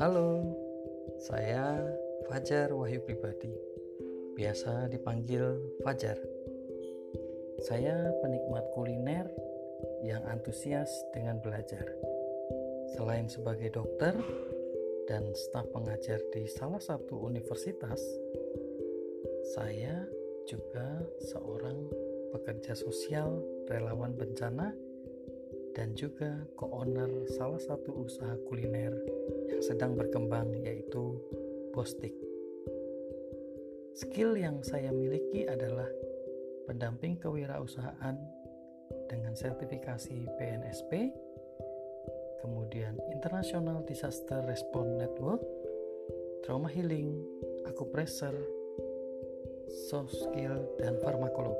Halo, saya Fajar Wahyu Pribadi, biasa dipanggil Fajar. Saya penikmat kuliner yang antusias dengan belajar. Selain sebagai dokter dan staf pengajar di salah satu universitas, saya juga seorang pekerja sosial relawan bencana dan juga co-owner salah satu usaha kuliner yang sedang berkembang yaitu Bostik. Skill yang saya miliki adalah pendamping kewirausahaan dengan sertifikasi PNSP, kemudian International Disaster Response Network, trauma healing, akupressure, soft skill, dan farmakologi.